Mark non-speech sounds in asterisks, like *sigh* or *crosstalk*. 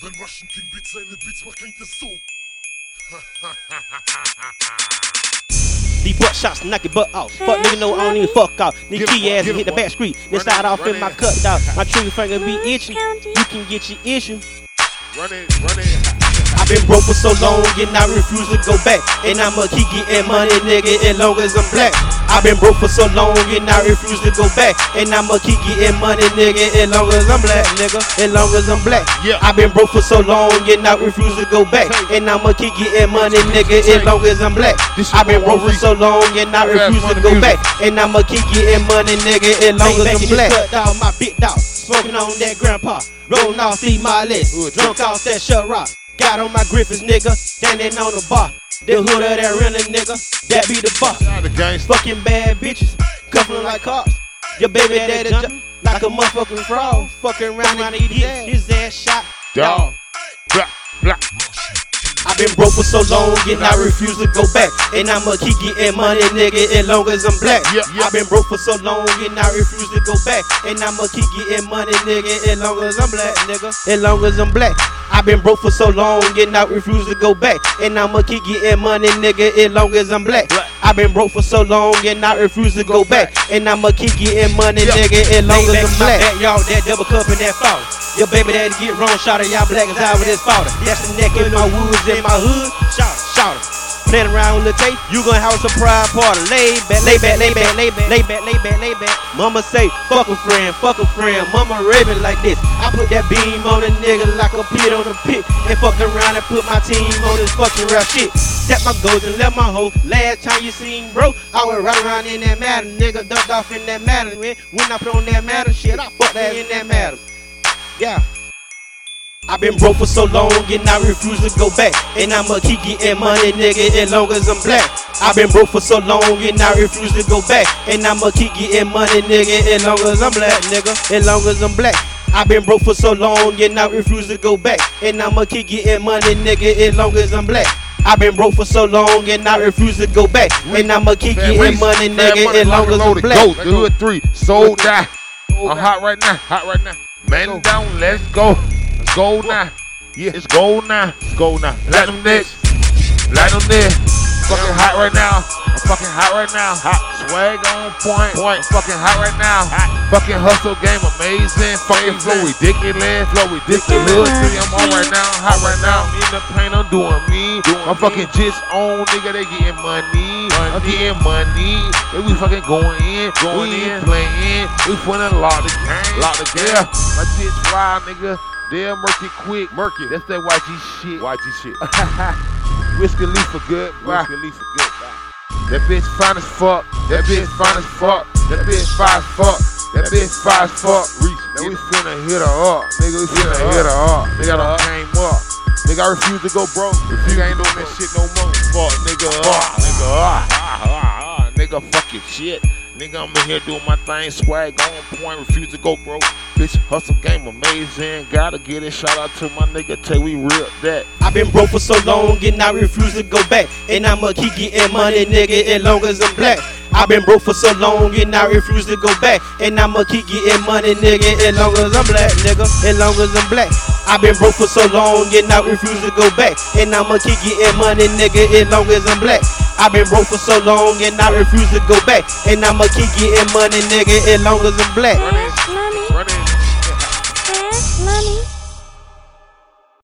Wenn Russian King Beats seine Beats macht, klingt es so. These butt shots knock your butt off. Fuck nigga, no, I don't even fuck off. Nigga, Get key ass and hit the back street. Then Run start it, off in my cut dog. My trigger finger be itching. You can get your issue. Run it, run it. I've been broke for so long and I refuse to go back. And I'ma keep getting money, nigga, as long as I'm black. I've been broke for so long and I refuse to go back. And I'ma keep getting money, nigga, as long as I'm black, nigga, as long as I'm black. Yeah. I've been broke for so long and I refuse to go back. And I'ma keep getting money, nigga, as long as I'm black. I've been broke for so long and I refuse to go back. And I'ma keep getting money, nigga, as long as I'm black. Dog, my big dog, smoking on that grandpa. Rolling off see my list, Hood drunk off that shut rock. Got on my Griffiths, nigga, standing on the bar. The hood of that rental nigga, that be the boss. Out the gangsta. Fucking bad bitches, cuffing like cops. Your baby daddy jumping like a motherfucking frog. Fucking around and eat his, his ass shot. Dog. Blah, blah. I've been broke for so long and I refuse to go back. And I'ma keep getting money, nigga, as long as I'm black. Yeah, yeah. I've been broke for so long and I refuse to go back. And I'ma keep getting money, nigga, as long as I'm black, nigga. As long as I'm black. I've been broke for so long and I refuse to go back. And I'ma keep getting money, nigga, as long as I'm black. I've been broke for so long and I refuse to go back. And I'ma keep getting money, nigga, as long as I'm black. Y'all, that double cup and that fault. Your baby daddy get wrong, shot y'all black as I with his father. That's the neck in my woods in my hood. Shout, it, shout Playing around with the tape, you gon' have a surprise party. Lay back, lay back, lay back, lay back, lay back, lay back, lay back. Mama say, fuck a friend, fuck a friend. Mama raving like this. I put that beam on a nigga like a pit on a pit. And fuck around and put my team on this fucking rap shit. Set my goals and left my hoe. Last time you seen bro, I went right around in that matter. Nigga ducked off in that matter. When I put on that matter shit, I fucked that in that matter. Yeah. I've been broke for so long and I refuse to go back. And I'ma keep getting money, nigga, as long as I'm black. I've been broke for so long and I refuse to go back. And I'ma keep getting money, nigga, as long as I'm black, nigga, as long as I'm black. I've been broke for so long and I refuse to go back. And I'ma keep getting money, nigga, as long as I'm black. I've been broke for so long and I refuse to go back. And I'ma keep getting money, nigga, as long as I'm black. Go, the hood three. Sold die. I'm hot right now. Hot right now. Man down. Let's go. Let's go now. Yeah. It's gold now. It's go now. Let them next. Let them there. Fucking hot right now. I'm fucking hot right now. Hot. Swag on point. Point. Fucking hot right now. Hot. Fucking hustle game amazing. Fucking flow ridiculous. Flow ridiculous. Three. I'm on right now. Hot right now. I'm in the paint. I'm doing me. I'm fucking just on, nigga. They getting money. I'm getting money. They we fucking going in. Going in. Playing. We finna lock the game. Lock the game. Yeah. My shit's wild, nigga. They're murky quick. Murky. That's that YG shit. YG shit. *laughs* Whiskey leaf for good. Whiskey leaf for good. That bitch fine as fuck. That bitch fine as fuck. That bitch fine as fuck. That bitch fine as fuck. Now we finna hit her up. Nigga, we finna hit her up. Nigga done came up. Nigga, I refuse to go broke. Nigga ain't doing that shit no more. Fuck, nigga. Fuck, nigga. Ah, ah, ah, ah. Nigga, fuck your shit. Nigga, I'm in here doing my thing. Swag on point. Refuse to go broke. Bitch, hustle game amazing. Gotta get it. Shout out to my nigga Tay. We real that. I've been broke for so long and I refuse to go back. And I'ma keep getting money, nigga, as long as I'm black. I've been broke for so long and I refuse to go back. And I'ma keep getting money, nigga, as long as I'm black, nigga, as long as I'm black. I've been broke for so long and I refuse to go back. And I'ma keep getting money, nigga, as long as I'm black. I've been broke for so long and I refuse to go back. And I'ma keep getting money, nigga, as long as I'm black.